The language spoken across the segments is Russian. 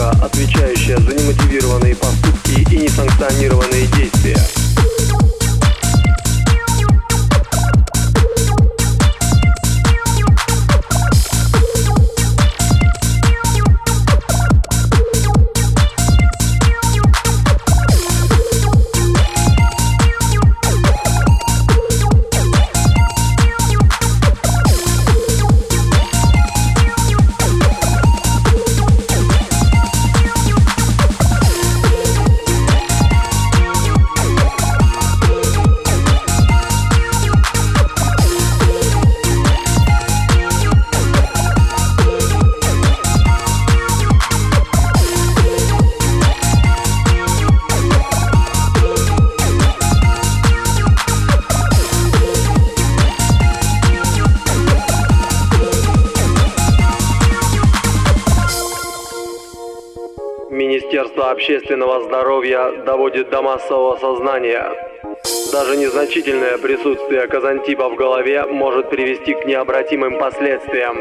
отвечающая за немотивированные поступки и несанкционированные действия. Министерство общественного здоровья доводит до массового сознания. Даже незначительное присутствие казантипа в голове может привести к необратимым последствиям.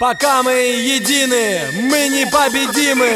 Пока мы едины, мы непобедимы.